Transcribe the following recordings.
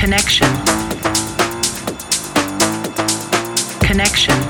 Connection. Connection.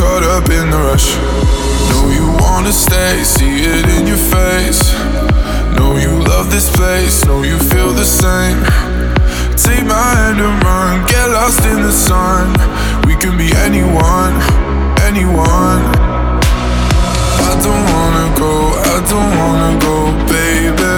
caught up in the rush. Know you wanna stay, see it in your face. Know you love this place, know you feel the same. Take my hand and run, get lost in the sun. We can be anyone, anyone. I don't wanna go, I don't wanna go, baby.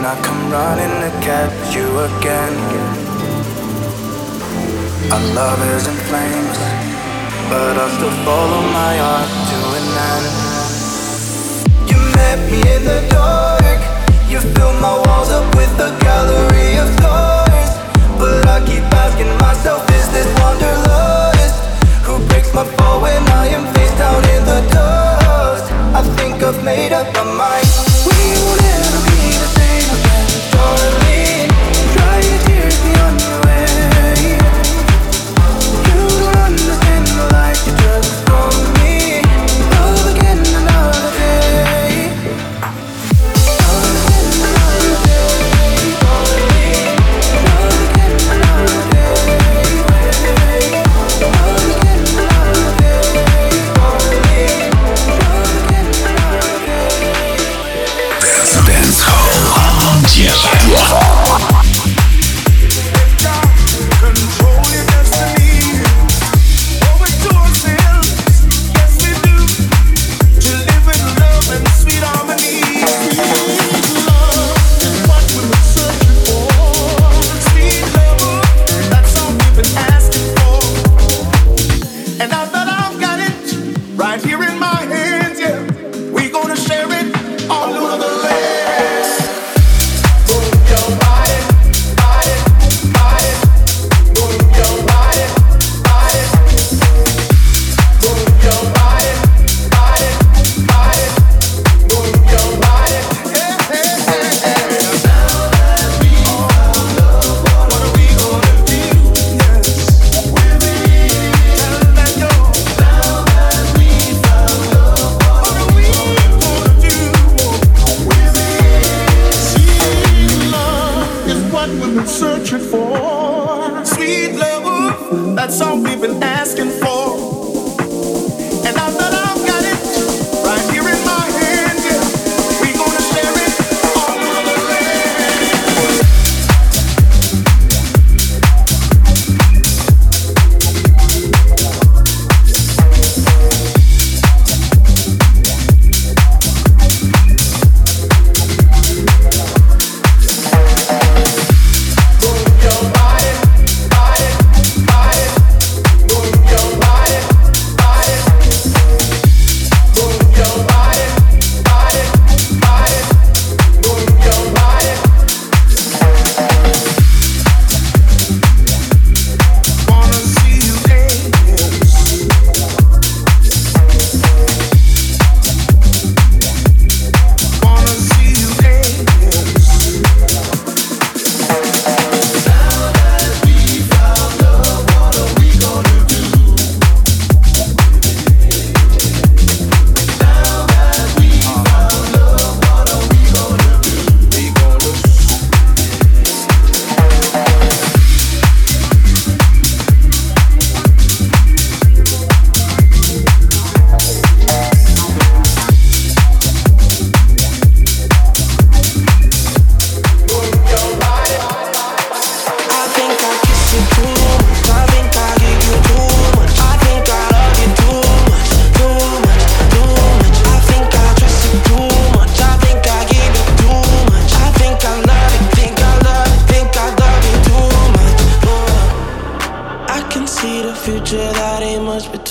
when I come running to catch you again. Our love is in flames, but I still follow my heart to an end. You met me in the dark, you filled my walls up with a gallery of stars. But I keep asking myself, is this wanderlust? Who breaks my fall when I am face down in the dust? I think I've made up my mind.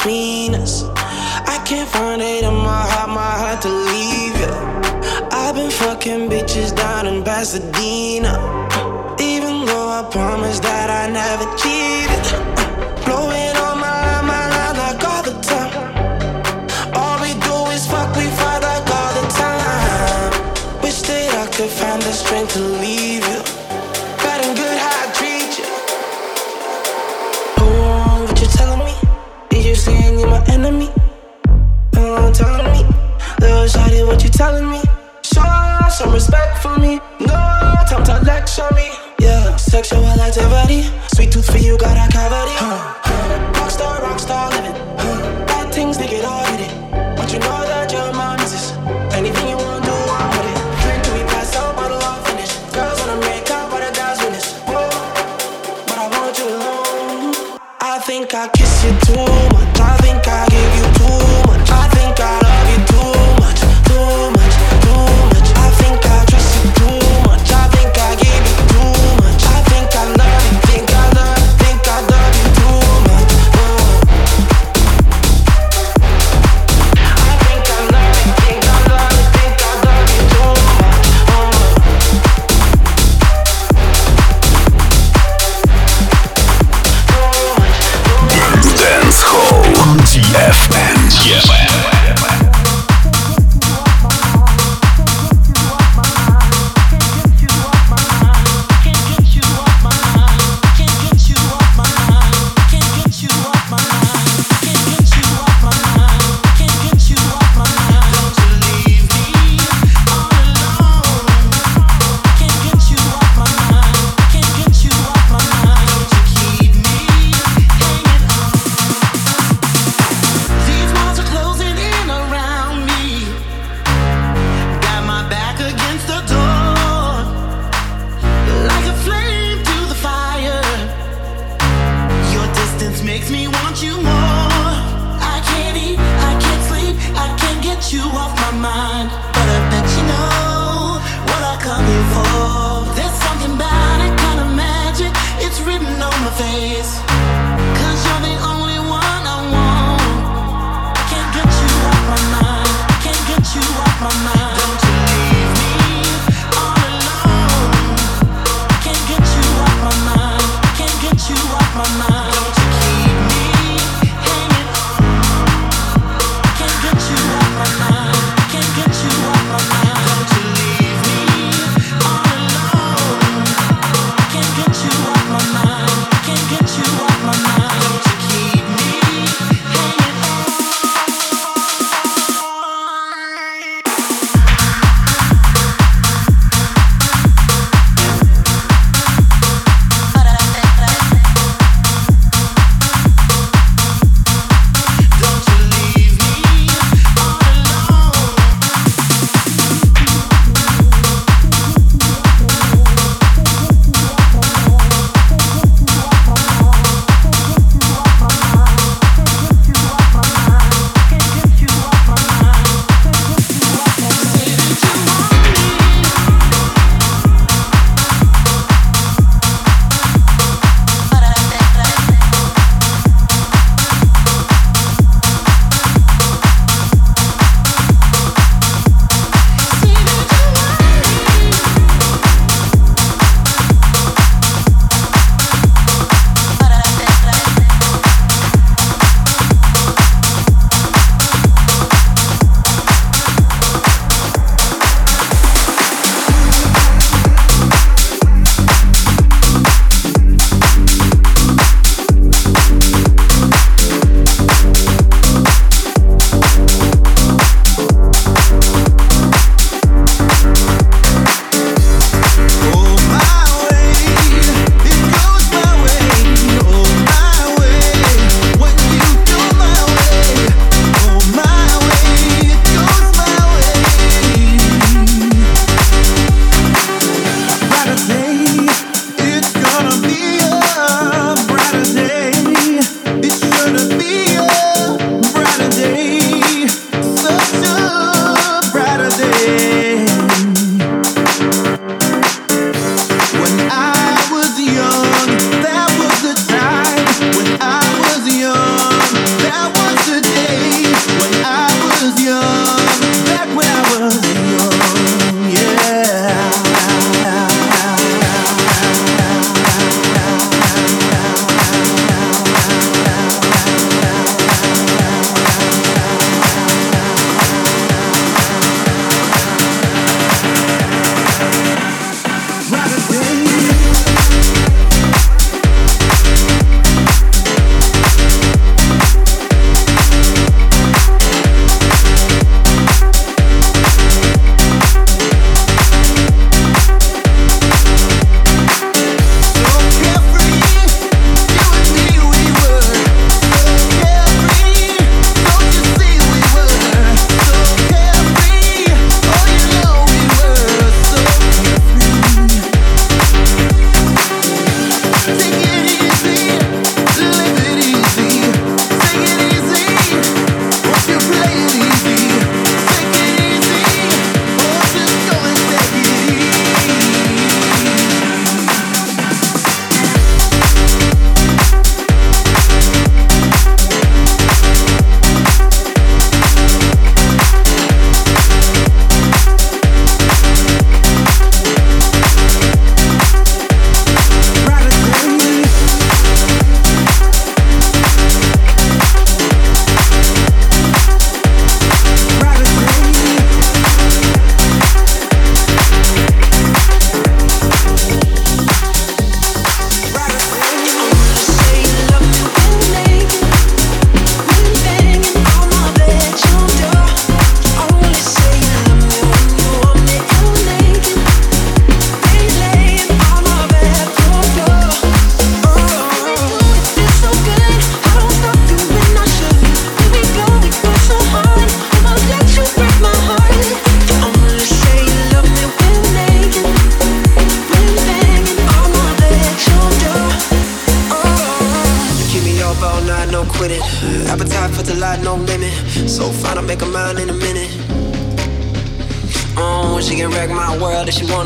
between us. I can't find it in my heart, my heart to leave you. I've been fucking bitches down in Pasadena. Even though I promised that I never cheated. Blowing on my line, my line like all the time. All we do is fuck, we fight like all the time. Wish that I could find the strength to leave. some respect for me. No time to lecture me. Yeah, sexual activity. Sweet tooth for you, got a cavity. Huh. Rockstar, rockstar living.